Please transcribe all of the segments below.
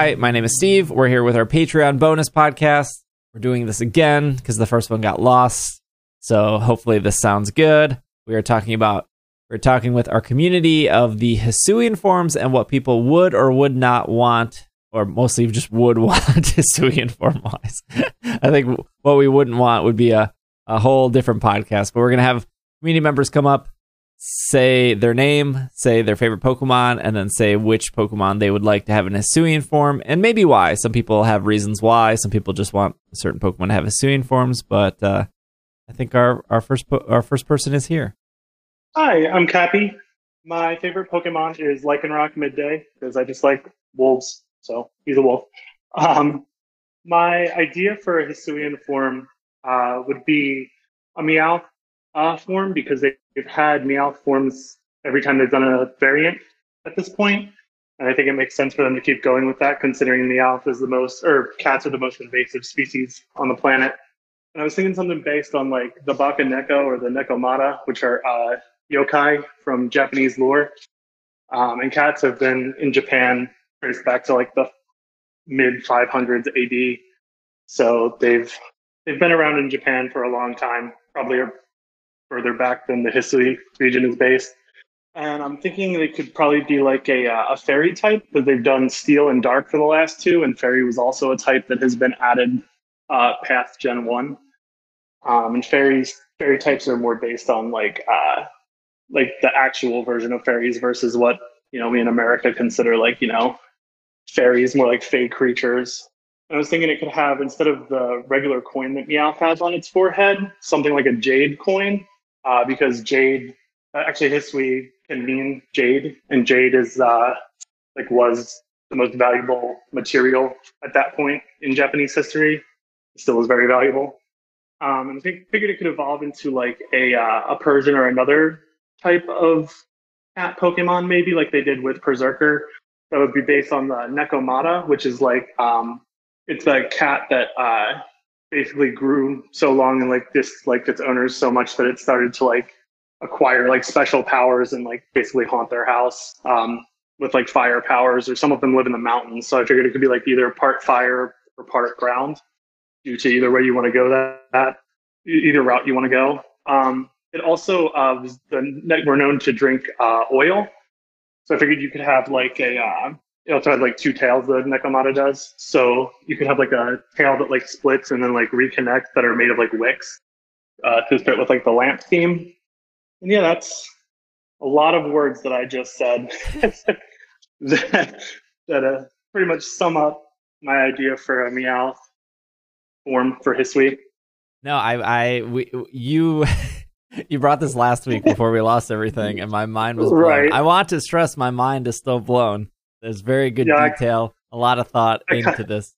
Hi, my name is Steve. We're here with our Patreon bonus podcast. We're doing this again because the first one got lost. So hopefully this sounds good. We are talking about we're talking with our community of the Hisuian forms and what people would or would not want, or mostly just would want Hisuian form wise. I think what we wouldn't want would be a, a whole different podcast, but we're gonna have community members come up, say their name, say their favorite Pokemon, and then say which Pokemon they would like to have in Hisuian form, and maybe why. Some people have reasons why. Some people just want certain Pokemon to have Hisuian forms, but uh, I think our our first po- our first person is here. Hi, I'm Cappy. My favorite Pokemon is Lycanroc Midday because I just like wolves, so he's a wolf. Um, my idea for a Hisuian form uh, would be a Meowth uh, form because they've had meow forms every time they've done a variant at this point, and I think it makes sense for them to keep going with that, considering Meowth is the most, or cats are the most invasive species on the planet. And I was thinking something based on like the Baka Neko or the Nekomata, which are uh, yokai from Japanese lore. Um, and cats have been in Japan traced back to like the mid 500s AD. So they've they've been around in Japan for a long time, probably further back than the Hisui region is based. And I'm thinking they could probably be like a uh, a fairy type because they've done steel and dark for the last two, and fairy was also a type that has been added uh, past Gen One. Um, and fairies fairy types are more based on like uh, like the actual version of fairies versus what you know we in America consider like you know fairies more like fake creatures. I was thinking it could have instead of the regular coin that Meowth has on its forehead, something like a jade coin, uh, because jade uh, actually Hisui can mean jade, and jade is uh, like was the most valuable material at that point in Japanese history. It still is very valuable. Um, and I think, figured it could evolve into like a uh, a Persian or another type of cat Pokemon, maybe like they did with Perrserker. That would be based on the Nekomata, which is like um, it's a cat that uh, basically grew so long and like disliked its owners so much that it started to like acquire like special powers and like basically haunt their house um, with like fire powers. Or some of them live in the mountains, so I figured it could be like either part fire or part ground, due to either way you want to go that, that either route you want to go. Um, it also uh, was the we're known to drink uh, oil, so I figured you could have like a. Uh, it also had like two tails. The Nekomata does, so you could have like a tail that like splits and then like reconnects that are made of like wicks uh, to fit with like the lamp theme. And yeah, that's a lot of words that I just said that that uh, pretty much sum up my idea for a Meowth form for Hisui. No, I, I, we, you. you brought this last week before we lost everything, and my mind was blown. Right. I want to stress my mind is still blown. There's very good Yeah, detail, a lot of thought I into ca- this.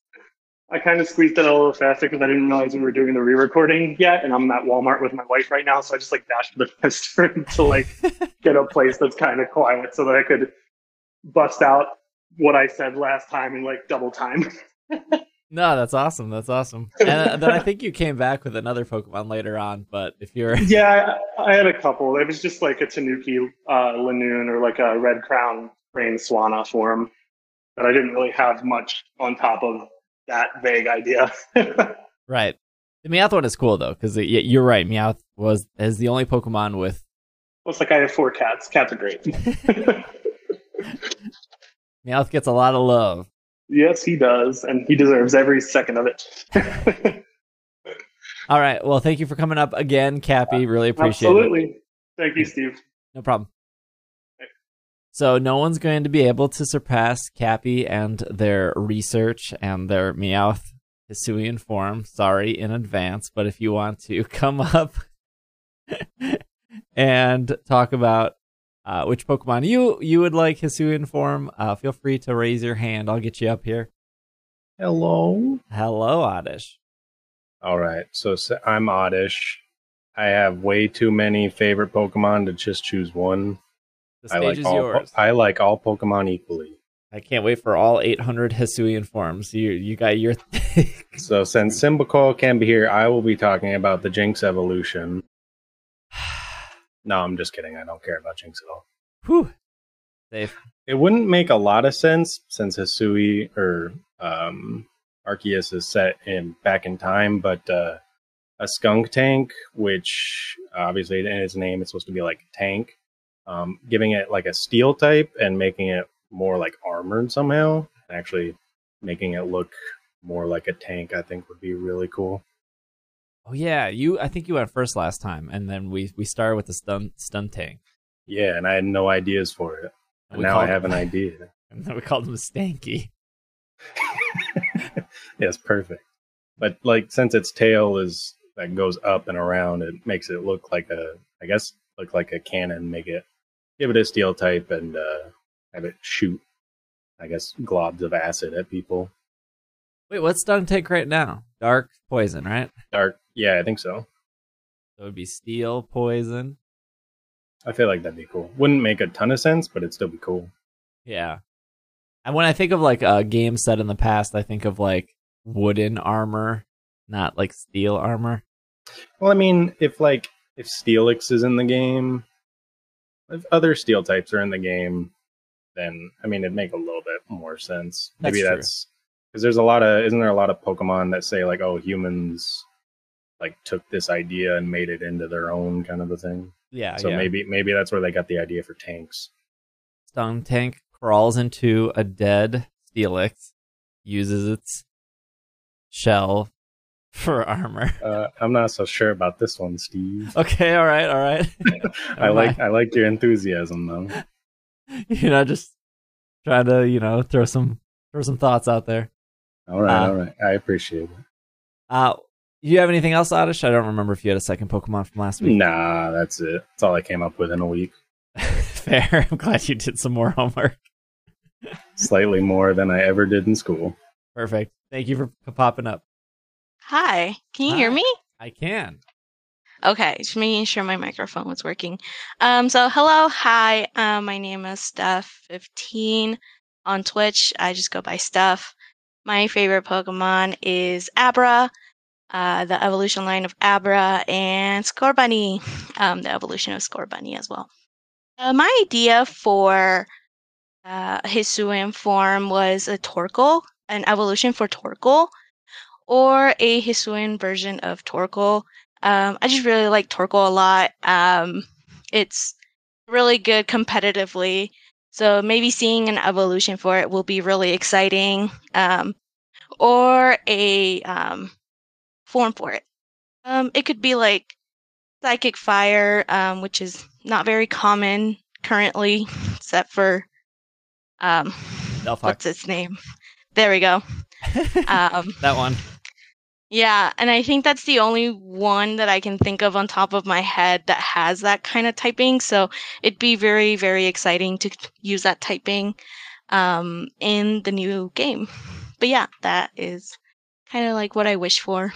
I kind of squeezed it a little faster because I didn't realize we were doing the re-recording yet, and I'm at Walmart with my wife right now, so I just like dashed to the restroom to like get a place that's kind of quiet so that I could bust out what I said last time in like double time. No, that's awesome. That's awesome. And uh, then I think you came back with another Pokemon later on, but if you're yeah, I, I had a couple. It was just like a Tanuki uh, Linoone or like a Red Crown Rain Swanna form, but I didn't really have much on top of that vague idea. right, the Meowth one is cool though, because you're right. Meowth was is the only Pokemon with Looks like I have four cats. Cats are great. Meowth gets a lot of love. yes, he does, and he deserves every second of it. All right, well, thank you for coming up again, Cappy. Uh, really appreciate it. Absolutely. Thank you, Steve. No problem. So no one's going to be able to surpass Cappy and their research and their Meowth Hisuian form. Sorry in advance, but if you want to come up and talk about uh, which Pokemon you you would like Hisuian form, uh, feel free to raise your hand. I'll get you up here. Hello. Hello, Oddish. All right. So, I'm Oddish. I have way too many favorite Pokemon to just choose one. The I like is all. yours. I like all Pokemon equally. I can't wait for all 800 Hisuian forms. You you got your So, since Symbicole can be here, I will be talking about the Jynx evolution. No, I'm just kidding. I don't care about Jynx at all. Whew. Safe. It wouldn't make a lot of sense since Hisui or um, Arceus is set in back in time, but uh, a Skuntank, which obviously in its name it's supposed to be like tank, um, giving it like a steel type and making it more like armored somehow, actually making it look more like a tank, I think would be really cool. Oh yeah, you. I think you went first last time, and then we we started with the stun stun tank. Yeah, and I had no ideas for it. And now I have an idea. And then we called him a Stanky. yes, perfect. But like since its tail is that goes up and around, it makes it look like a I guess look like a cannon, make it give it a steel type and uh have it shoot I guess globs of acid at people. Wait, what's Skuntank right now? Dark poison, right? Dark yeah, I think so. So it would be steel poison. I feel like that'd be cool. Wouldn't make a ton of sense, but it'd still be cool. Yeah. And when I think of like a game set in the past, I think of like wooden armor, not like steel armor. Well, I mean, if like if Steelix is in the game, if other steel types are in the game, then I mean it'd make a little bit more sense. That's Maybe that's because there's a lot of isn't there a lot of Pokemon that say like, oh, humans like took this idea and made it into their own kind of a thing. Yeah, so yeah. maybe maybe that's where they got the idea for tanks. Skuntank crawls into a dead Steelix, uses its shell for armor. Uh, I'm not so sure about this one, Steve. Okay, all right, all right. I like I like your enthusiasm though. you know, just trying to, you know, throw some throw some thoughts out there. All right, Uh, all right. I appreciate it. Uh you have anything else, Oddish? I don't remember if you had a second Pokemon from last week. Nah, that's it. That's all I came up with in a week. Fair. I'm glad you did some more homework. Slightly more than I ever did in school. Perfect. Thank you for popping up. Hi, can you hear me? I can. Okay, just making sure my microphone was working. Um, so hello, hi. Um, my name is Steph15 on Twitch. I just go by Steph. My favorite Pokemon is Abra, uh, the evolution line of Abra, and Scorbunny, um, the evolution of Scorbunny as well. Uh, my idea for uh, Hisuian form was a Torkoal, an evolution for Torkoal, or a Hisuian version of Torkoal. Um, I just really like Torkoal a lot. Um, it's really good competitively. So maybe seeing an evolution for it will be really exciting. Um, or a um, form for it. Um, it could be like Psychic Fire, um, which is not very common currently, except for um, what's its name? There we go. Um, that one. Yeah, and I think that's the only one that I can think of on top of my head that has that kind of typing. So it'd be very, very exciting to use that typing um, in the new game. But yeah, that is kind of like what I wish for.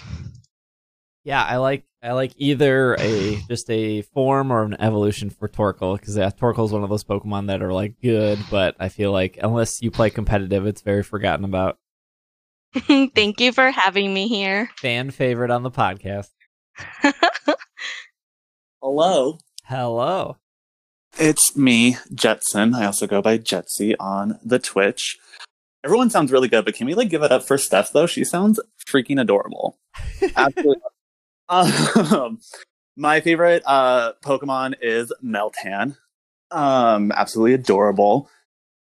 Yeah, I like I like either a just a form or an evolution for Torkoal because yeah, Torkoal is one of those Pokemon that are like good, but I feel like unless you play competitive, it's very forgotten about. Thank you for having me here. Fan favorite on the podcast. Hello. Hello. It's me, Jetson. I also go by Jetsy on the Twitch. Everyone sounds really good, but can we like give it up for Steph though? She sounds freaking adorable. Absolutely. um, my favorite uh Pokemon is Meltan. Um, absolutely adorable.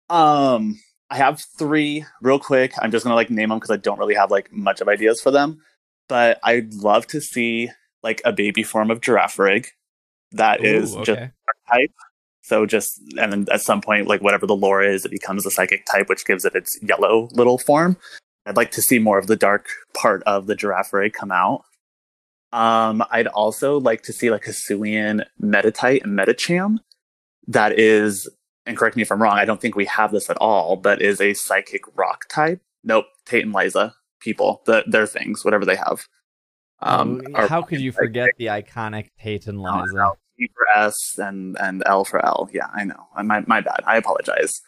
Um, I have three real quick. I'm just gonna like name them because I don't really have like much of ideas for them. But I'd love to see like a baby form of Girafarig. That is Ooh, just okay. type. So just and then at some point, like whatever the lore is, it becomes the psychic type, which gives it its yellow little form. I'd like to see more of the dark part of the giraffe ray come out. Um, I'd also like to see like a Hisuian Meditite and Medicham. That is, and correct me if I'm wrong, I don't think we have this at all, but is a psychic rock type. Nope, Tate and Liza, people, the, their things, whatever they have. Um, Oh, how could you forget the iconic Peyton no, Liza? T for S and and L for L. Yeah, I know. My my bad. I apologize.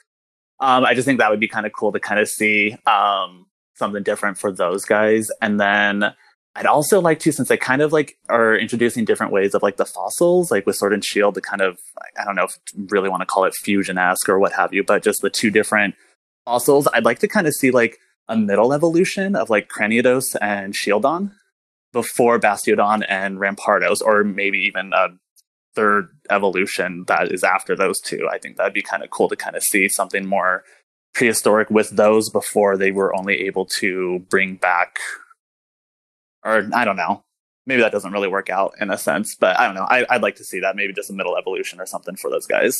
Um, I just think that would be kind of cool to kind of see um something different for those guys. And then I'd also like to, since they kind of like are introducing different ways of like the fossils, like with Sword and Shield, to kind of, I don't know if really want to call it fusion esque or what have you, but just the two different fossils, I'd like to kind of see like a middle evolution of like Cranidos and Shieldon before Bastiodon and Rampardos, or maybe even a third evolution that is after those two. I think that'd be kind of cool to kind of see something more prehistoric with those before they were only able to bring back or I don't know. Maybe that doesn't really work out in a sense, but I don't know. I, would like to see that maybe just a middle evolution or something for those guys.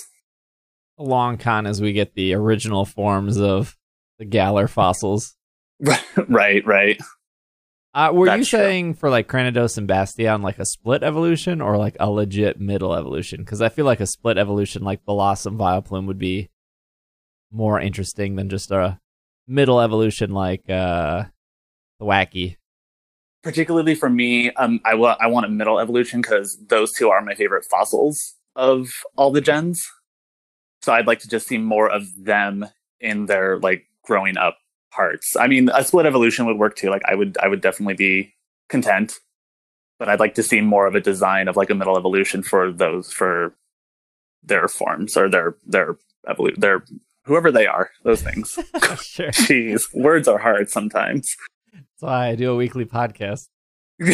A long con as we get the original forms of the Galar fossils. right, right. Uh, were That's you saying true. for like Cranidos and Bastion like a split evolution or like a legit middle evolution? Because I feel like a split evolution like Bellossom Vileplume would be more interesting than just a middle evolution like uh Thwackey particularly for me, um, I, wa- I want a middle evolution because those two are my favorite fossils of all the gens. So I'd like to just see more of them in their like growing up parts. I mean, a split evolution would work too. Like I would, I would definitely be content, but I'd like to see more of a design of like a middle evolution for those for their forms or their their evolution, their whoever they are. Those things. sure. Jeez, words are hard sometimes. That's why I do a weekly podcast.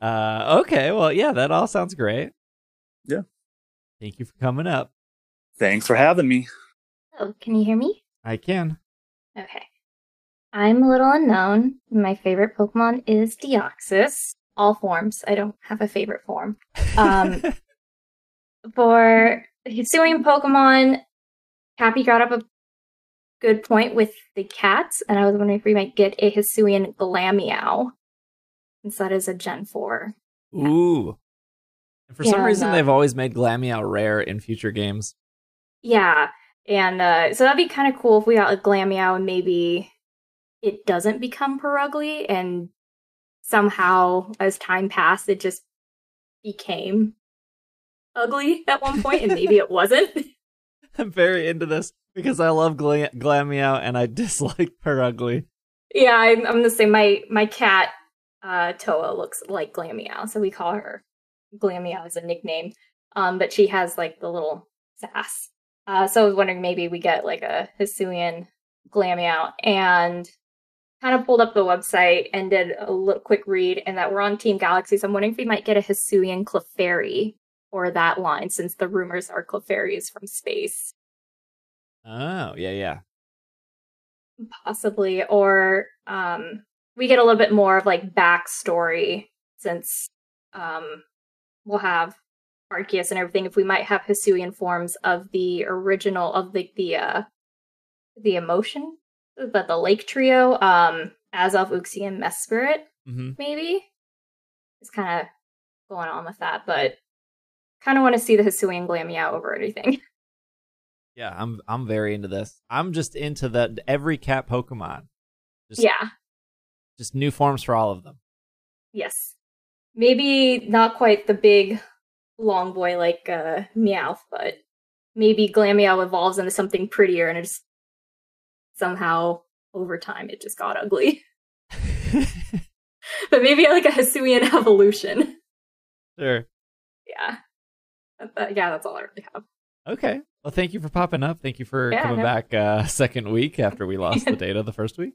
uh, okay, well, yeah, that all sounds great. Yeah. Thank you for coming up. Thanks for having me. Oh, can you hear me? I can. Okay. I'm a little unknown. My favorite Pokemon is Deoxys. All forms. I don't have a favorite form. Um, for Hisuian Pokemon, Cappy got up a good point with the cats, and I was wondering if we might get a Hisuian Glameow, since that is a Gen 4. Ooh. And for some reason, uh, they've always made Glameow rare in future games. Yeah, and uh, so that'd be kind of cool if we got a Glameow and maybe it doesn't become Purugly, and somehow, as time passed, it just became ugly at one point, and maybe it wasn't. I'm very into this because I love Gla- Glameow and I dislike Purugly. Yeah, I'm, I'm the same. My my cat uh, Toa looks like Glameow, so we call her Glameow as a nickname. Um, but she has like the little sass. Uh, so I was wondering maybe we get like a Hisuian Glameow and kind of pulled up the website and did a little quick read and that we're on Team Galaxy. So I'm wondering if we might get a Hisuian Clefairy or that line since the rumors are Clefairy is from space. Oh, yeah, yeah. Possibly. Or um we get a little bit more of like backstory since um we'll have Arceus and everything if we might have Hisuian forms of the original of the the uh the emotion but the lake trio um Azelf Uxie and Mesprit mm-hmm. maybe it's kind of going on with that but kind of want to see the Hisuian Glameow over anything Yeah, I'm I'm very into this. I'm just into the every cat Pokemon. Just, yeah. Just new forms for all of them. Yes. Maybe not quite the big long boy like uh Meowth, but maybe Glameow evolves into something prettier and it's somehow over time it just got ugly. but maybe like a Hisuian evolution. Sure. Yeah. yeah, that's all I really have. Okay. Well, thank you for popping up. Thank you for yeah, coming no. back uh, second week after we lost the data the first week.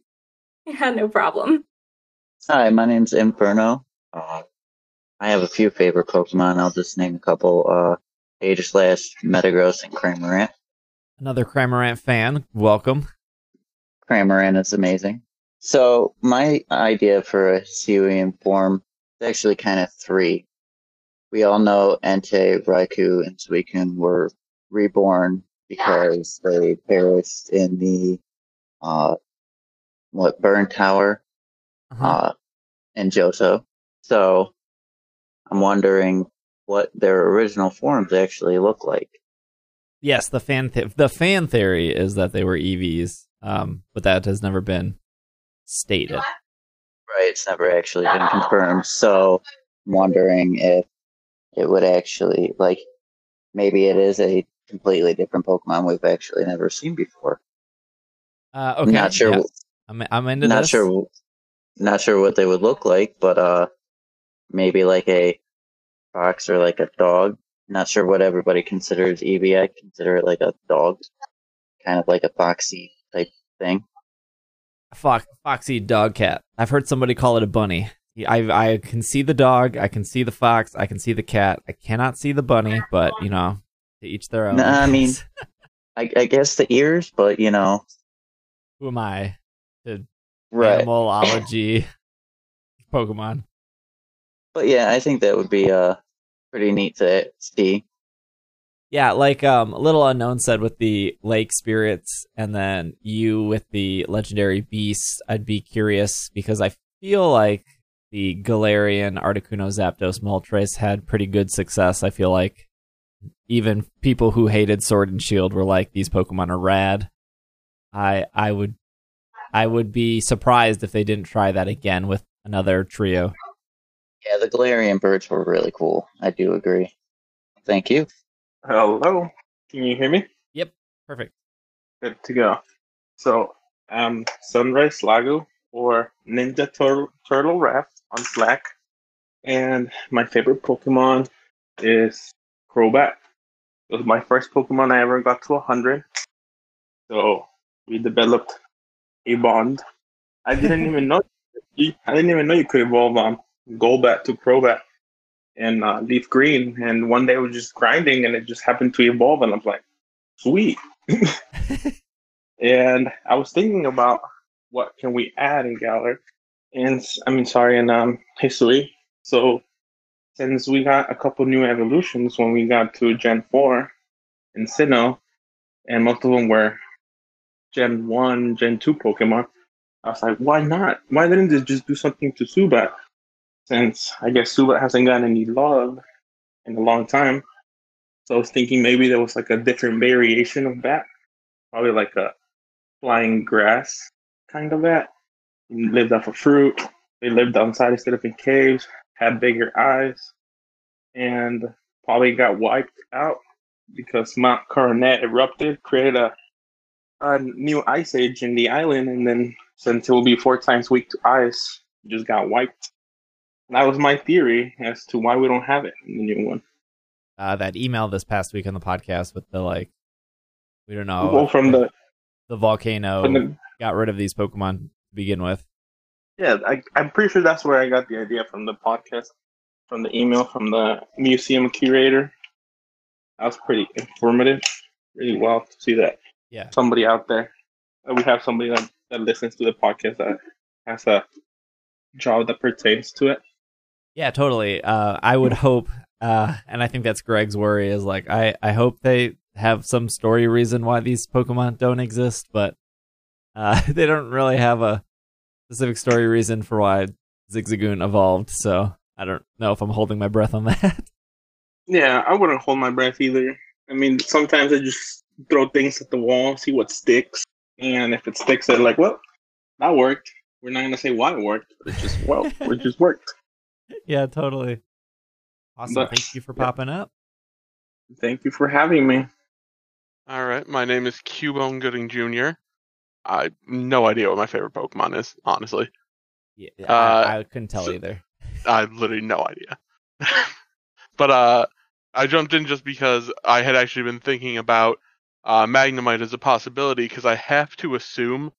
Yeah, no problem. Hi, my name's Inferno. Uh, I have a few favorite Pokemon. I'll just name a couple. Uh, Aegislash, Metagross, and Cramorant. Another Cramorant fan. Welcome. Cramorant is amazing. So my idea for a Hisuian form is actually kind of three. We all know Entei, Raikou, and Suicune were reborn because they perished in the uh, what burn tower uh-huh. uh, in Johto. So I'm wondering what their original forms actually look like. Yes, the fan th- the fan theory is that they were Eevees, um, but that has never been stated. Right, it's never actually been confirmed. So I'm wondering if it would actually like maybe it is a completely different Pokemon we've actually never seen before. Uh, okay, not sure. Yeah. I'm I'm into not this. sure. not sure what they would look like, but uh, maybe like a fox or like a dog. Not sure what everybody considers Eevee. I consider it like a dog, kind of like a foxy type thing. Fox, foxy dog cat. I've heard somebody call it a bunny. I I can see the dog, I can see the fox, I can see the cat. I cannot see the bunny, but you know, to each their own. Nah, I mean, I, I guess the ears, but you know, who am I to right? animalology Pokemon? But yeah, I think that would be uh pretty neat to see. Yeah, like um, Little Unknown said with the lake spirits, and then you with the legendary beasts. I'd be curious because I feel like the Galarian, Articuno, Zapdos, Moltres had pretty good success. I feel like even people who hated Sword and Shield were like, "These Pokemon are rad." I I would I would be surprised if they didn't try that again with another trio. Yeah, the Galarian birds were really cool. I do agree. Thank you. Hello. Can you hear me? Yep, perfect. Good to go. So, um, Sunrise Lago or Ninja Turtle, Turtle Raft on Slack. And my favorite Pokemon is Crobat. It was my first Pokemon I ever got to 100. So, we developed a bond. I didn't even know. I didn't even know you could evolve on Golbat to Crobat and uh, Leaf Green. And one day I was just grinding and it just happened to evolve. And I'm like, sweet. and I was thinking about what can we add in Galar. And I mean, sorry, in um, Hisui. So since we got a couple new evolutions when we got to Gen 4 in Sinnoh, and most of them were Gen 1, Gen 2 Pokemon, I was like, why not? Why didn't they just do something to Zubat? since I guess Zubat hasn't gotten any love in a long time. So I was thinking maybe there was like a different variation of bat, probably like a flying grass kind of bat. lived off of fruit. They lived outside instead of in caves. Had bigger eyes, and probably got wiped out because Mount Coronet erupted, created a a new ice age in the island, and then since it will be four times weak to ice, just got wiped. That was my theory as to why we don't have it in the new one. Uh, that email this past week on the podcast with the like, we don't know. Well, from the the volcano the, got rid of these Pokemon to begin with. Yeah, I, I'm pretty sure that's where I got the idea from the podcast, from the email from the museum curator. That was pretty informative. Really well to see that. Yeah. Somebody out there. We have somebody that, that listens to the podcast that has a job that pertains to it. Yeah, totally. Uh, I would hope, uh, and I think that's Greg's worry is like, I, I hope they have some story reason why these Pokemon don't exist, but uh, they don't really have a specific story reason for why Zigzagoon evolved. So I don't know if I'm holding my breath on that. Yeah, I wouldn't hold my breath either. I mean, sometimes I just throw things at the wall, see what sticks, and if it sticks, I'm like, well, that worked. We're not gonna say why it worked, but it just well, it just worked yeah, totally. Awesome. But, Thank you for yeah. popping up. Thank you for having me. All right. My name is Cubone Gooding Jr. I no idea what my favorite Pokemon is, honestly. Yeah, I, uh, I couldn't tell so, either. I literally no idea. but uh, I jumped in just because I had actually been thinking about uh, Magnemite as a possibility because I have to assume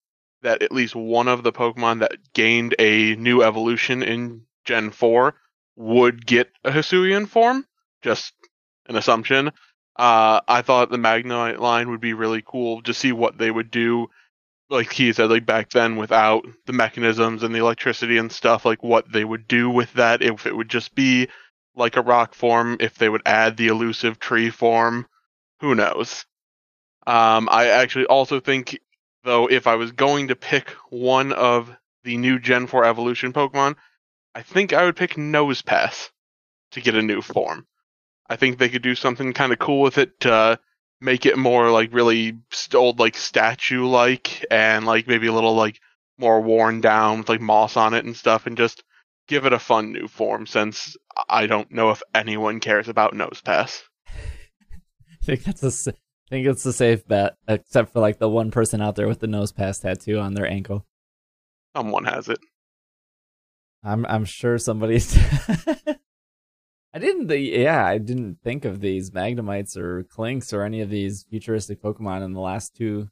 that at least one of the Pokemon that gained a new evolution in Gen 4 would get a Hisuian form. Just an assumption. Uh, I thought the Magnemite line would be really cool to see what they would do. Like he said, like back then without the mechanisms and the electricity and stuff, like what they would do with that, if it would just be like a rock form, if they would add the elusive tree form, who knows? Um, I actually also think, though, if I was going to pick one of the new Gen 4 evolution Pokemon, I think I would pick Nosepass to get a new form. I think they could do something kind of cool with it to make it more like really old, like statue like, and like maybe a little like more worn down with like moss on it and stuff, and just give it a fun new form. Since I don't know if anyone cares about Nosepass. I think that's a, I think it's a safe bet, except for like the one person out there with the Nosepass tattoo on their ankle. Someone has it. I'm I'm sure somebody's. I didn't. Yeah, I didn't think of these Magnemites or Klinks or any of these futuristic Pokemon in the last two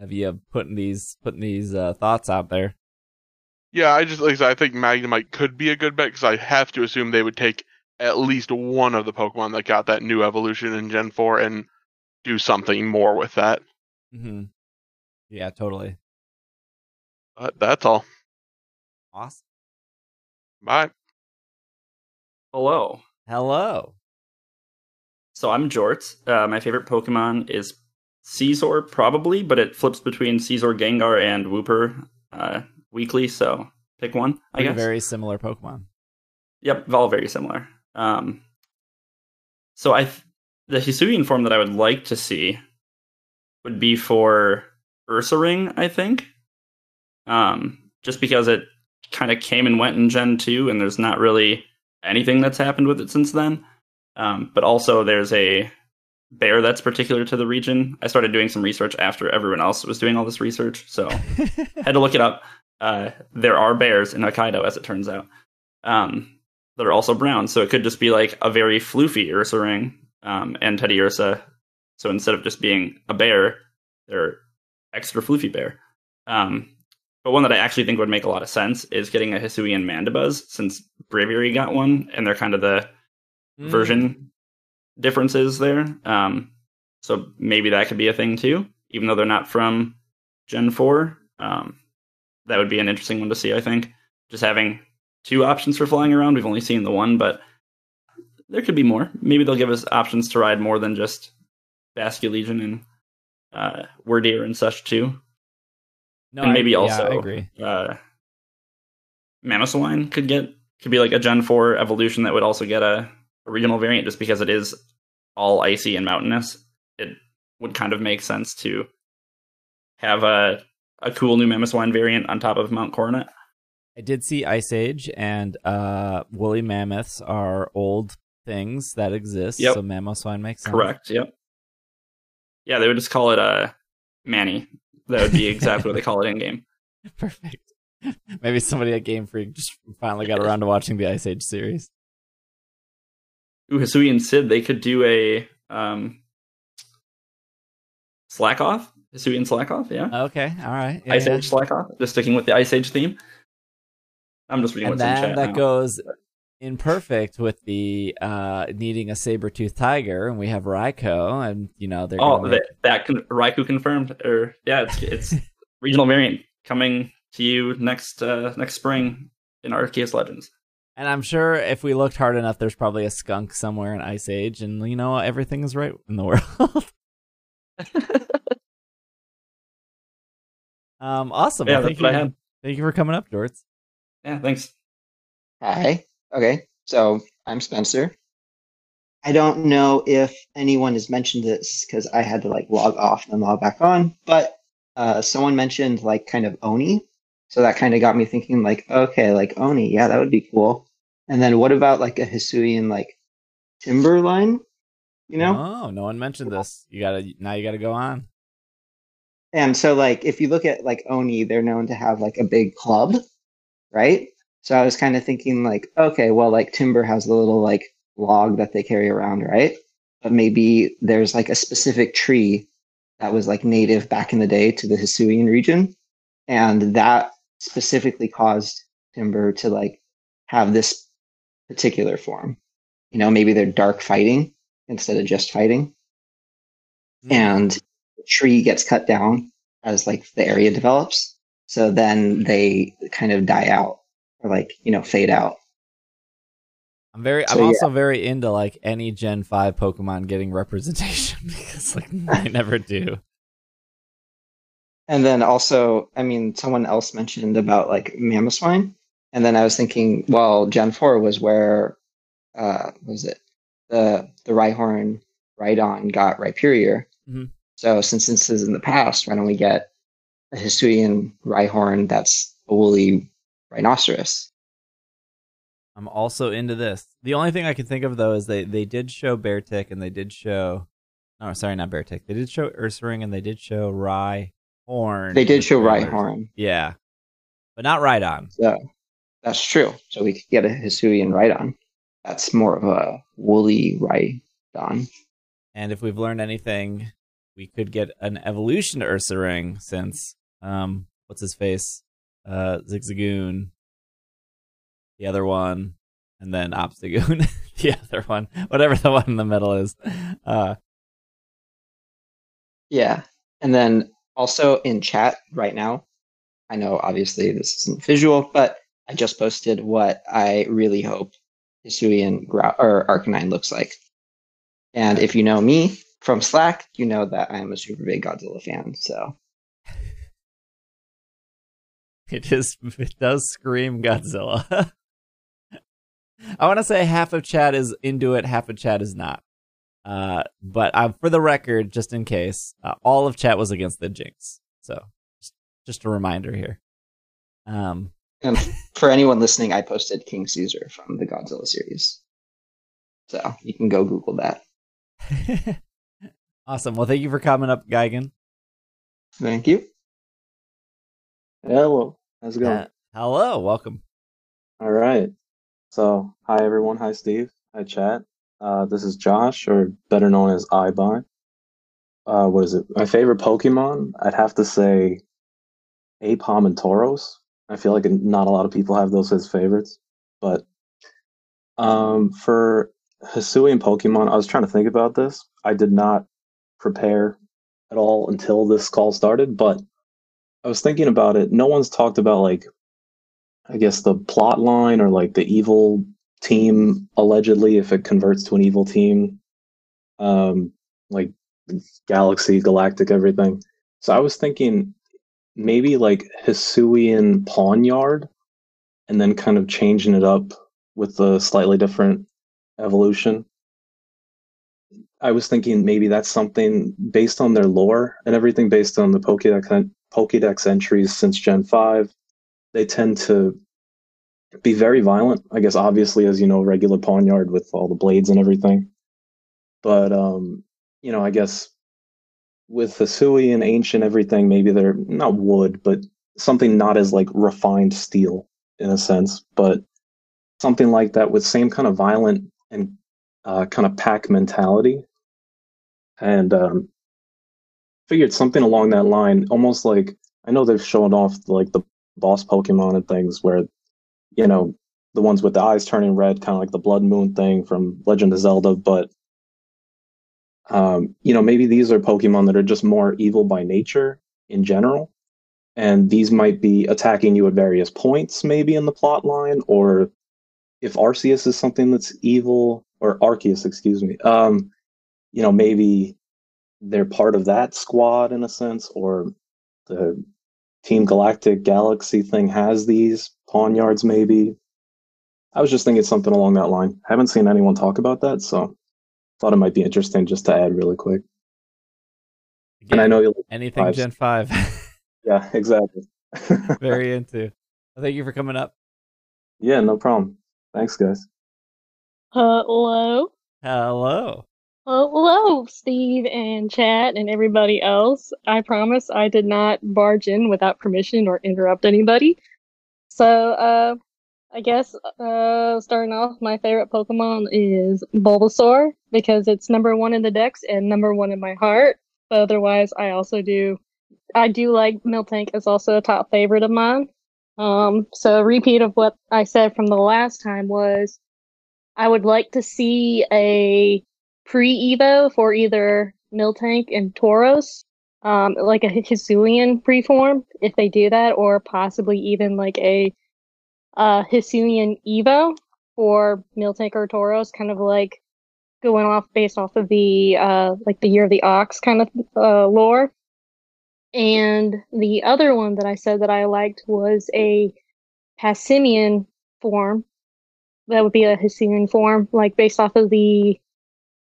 of you putting these putting these uh, thoughts out there. Yeah, I just like I, said, I think Magnemite could be a good bet because I have to assume they would take at least one of the Pokemon that got that new evolution in Gen Four and do something more with that. Mm-hmm. Yeah, totally. But that's all. Awesome. Bye. Hello. Hello. So I'm Jort. Uh, my favorite Pokemon is Scizor, probably, but it flips between Scizor, Gengar, and Wooper uh, weekly. So pick one. I guess. Very similar Pokemon. Yep, all very similar. Um, so I, th- the Hisuian form that I would like to see would be for Ursaring, I think. Um, just because it kind of came and went in Gen 2, and there's not really anything that's happened with it since then. Um, but also, there's a bear that's particular to the region. I started doing some research after everyone else was doing all this research, so I had to look it up. Uh, there are bears in Hokkaido, as it turns out, um, that are also brown. So it could just be like a very floofy Ursaring um, and Teddiursa. So instead of just being a bear, they're extra floofy bear. Um, but one that I actually think would make a lot of sense is getting a Hisuian Mandibuzz, since Braviary got one, and they're kind of the mm. version differences there. Um, so maybe that could be a thing too, even though they're not from Gen 4. Um, that would be an interesting one to see, I think. Just having two options for flying around. We've only seen the one, but there could be more. Maybe they'll give us options to ride more than just Basculegion and uh, Wyrdeer and such too. No, and maybe I, also yeah, I agree. Uh, could get could be like a Gen Four evolution that would also get a, a regional variant just because it is all icy and mountainous. It would kind of make sense to have a a cool new Mamoswine variant on top of Mount Coronet. I did see Ice Age and uh, woolly mammoths are old things that exist. Yep. So Mamoswine makes sense. Correct. Yep. Yeah, they would just call it a uh, Manny that would be exactly what they call it in game. Perfect. Maybe somebody at Game Freak just finally got around to watching the Ice Age series. Ooh, Hisui and Sid, they could do a um, Slakoth. Hisui and Slakoth, yeah. Okay, all right. Yeah, Ice yeah. Age Slakoth. Just sticking with the Ice Age theme. I'm just reading and what's in chat. That now. goes imperfect with the uh, needing a saber tooth tiger, and we have Raikou, and you know they're oh make... that, that con- Raikou confirmed, or yeah, it's it's regional variant coming to you next uh, next spring in Arceus Legends. And I'm sure if we looked hard enough, there's probably a skunk somewhere in Ice Age, and you know everything is right in the world. um, awesome. Yeah, well, thank you. Thank you for coming up, Jorts. Yeah, thanks. Hi. Okay, so I'm Spencer. I don't know if anyone has mentioned this because I had to like log off and log back on, but uh, someone mentioned like kind of Oni. So that kind of got me thinking like, okay, like Oni, yeah, that would be cool. And then what about like a Hisuian like Timberline? You know? Oh, no one mentioned this. You gotta now you gotta go on. And so like if you look at like Oni, they're known to have like a big club, right? So I was kind of thinking like, okay, well, like Timburr has the little like log that they carry around, right? But maybe there's like a specific tree that was like native back in the day to the Hisuian region. And that specifically caused Timburr to like have this particular form. You know, maybe they're dark fighting instead of just fighting. Mm-hmm. And the tree gets cut down as like the area develops. So then they kind of die out or like you know fade out. I'm very. So, I'm also yeah. very into like any Gen Five Pokemon getting representation because like they never do. And then also, I mean, someone else mentioned about like Mamoswine, and then I was thinking, well, Gen Four was where, uh, was it the the Rhyhorn Rhydon got Rhyperior. Mm-hmm. So since this is in the past, why don't we get a Hisuian Rhyhorn that's a woolly rhinoceros. I'm also into this. The only thing I can think of though is they they did show Beartic and they did show oh sorry not Beartic. They did show Ursaring and they did show Rhyhorn. They did show Rhyhorn. Yeah. But not Rhydon. Yeah. That's true. So we could get a Hisuian Rhydon. That's more of a woolly right Rhydon. And if we've learned anything, we could get an evolution to Ursaring since um what's his face? Uh Zigzagoon. The other one. And then Obstagoon. the other one. Whatever the one in the middle is. Uh Yeah. And then also in chat right now, I know obviously this isn't visual, but I just posted what I really hope Hisuian Grou- or Arcanine looks like. And if you know me from Slack, you know that I am a super big Godzilla fan. So it just it does scream Godzilla. I want to say half of chat is into it, half of chat is not. Uh, but uh, for the record, just in case, uh, all of chat was against the Jynx. So just, just a reminder here. Um, and for anyone listening, I posted King Caesar from the Godzilla series. So you can go Google that. awesome. Well, thank you for coming up, Geigen. Thank you. Hello. How's it going? Uh, hello. Welcome. All right. So, hi everyone. Hi Steve. Hi chat. Uh, this is Josh, or better known as iBuy. Uh, what is it? My favorite Pokemon? I'd have to say Aipom and Tauros. I feel like not a lot of people have those as favorites. But um, for Hisuian Pokemon, I was trying to think about this. I did not prepare at all until this call started, but I was thinking about it. No one's talked about like, I guess the plot line or like the evil team allegedly if it converts to an evil team, um, like Galaxy, Galactic, everything. So I was thinking maybe like Hisuian Pawniard, and then kind of changing it up with a slightly different evolution. I was thinking maybe that's something based on their lore and everything, based on the Pokédex Pokédex entries since Gen five. They tend to be very violent. I guess obviously, as you know, regular Pawniard with all the blades and everything. But um, you know, I guess with the Hisui and ancient everything, maybe they're not wood, but something not as like refined steel in a sense, but something like that with same kind of violent and uh, kind of pack mentality. And um, figured something along that line, almost like I know they've shown off like the boss Pokemon and things where, you know, the ones with the eyes turning red, kind of like the Blood Moon thing from Legend of Zelda, but um, you know, maybe these are Pokemon that are just more evil by nature in general. And these might be attacking you at various points, maybe in the plot line, or if Arceus is something that's evil, or Arceus, excuse me, um, you know, maybe they're part of that squad in a sense, or the Team Galactic Galaxy thing has these Pawniards, maybe. I was just thinking something along that line. I haven't seen anyone talk about that, so thought it might be interesting just to add really quick. Again, and I know you anything fives. Gen five. yeah, exactly. Very into. Well, thank you for coming up. Yeah, no problem. Thanks, guys. Hello. Hello. Hello, Steve and Chat and everybody else. I promise I did not barge in without permission or interrupt anybody. So, uh, I guess, uh, starting off, my favorite Pokemon is Bulbasaur because it's number one in the dex and number one in my heart. But otherwise, I also do, I do like Miltank is also a top favorite of mine. Um, so a repeat of what I said from the last time was, I would like to see a pre-Evo for either Miltank and Tauros, um, like a Hisuian pre-form, if they do that, or possibly even like a uh, Hisuian Evo for Miltank or Tauros, kind of like going off based off of the uh, like the Year of the Ox kind of uh, lore. And the other one that I said that I liked was a Passimian form. That would be a Hisuian form, like based off of the.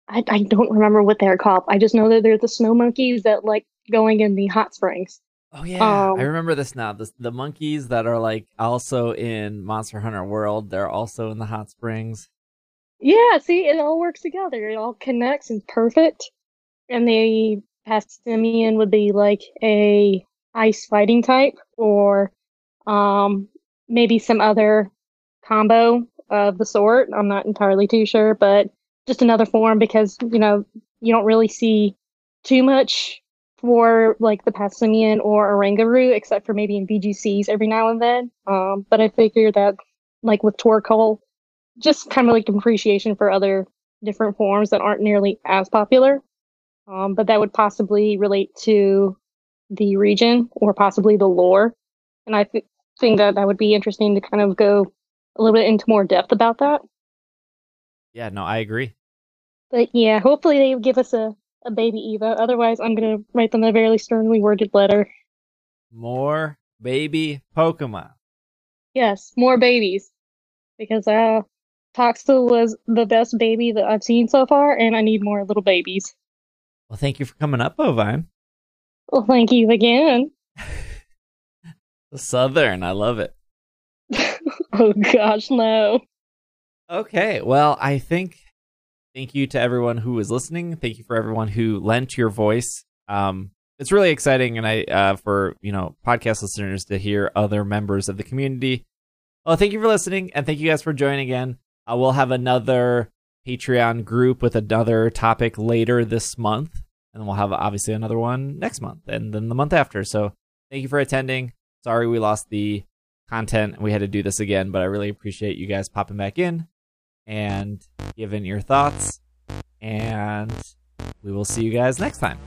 I, I don't remember what they're called. I just know that they're the snow monkeys that like going in the hot springs. Oh yeah, Um, I remember this now. The the monkeys that are like also in Monster Hunter World, they're also in the hot springs. Yeah, see, it all works together. It all connects and perfect. And the Passimian would be like a ice fighting type, or um maybe some other combo of the sort. I'm not entirely too sure, but just another form because you know you don't really see too much for like the Passimian or Oranguru, except for maybe in VGCs every now and then. Um, but I figure that like with Torkoal, just kind of like appreciation for other different forms that aren't nearly as popular. Um, but that would possibly relate to the region or possibly the lore. And I th- think that that would be interesting to kind of go a little bit into more depth about that. Yeah, no, I agree. But yeah, hopefully they give us a, a baby Eva. Otherwise, I'm going to write them a very sternly worded letter. More baby Pokemon. Yes, more babies. Because uh, Toxel was the best baby that I've seen so far, and I need more little babies. Well, thank you for coming up, Ovine. Well, thank you again. Southern, I love it. oh gosh, no. Okay, well, I think thank you to everyone who was listening. Thank you for everyone who lent your voice. Um, it's really exciting, and I uh, for you know podcast listeners to hear other members of the community. Well, thank you for listening, and thank you guys for joining again. Uh, we'll have another Patreon group with another topic later this month, and we'll have obviously another one next month, and then the month after. So, thank you for attending. Sorry we lost the content and we had to do this again, but I really appreciate you guys popping back in and give in your thoughts. And we will see you guys next time.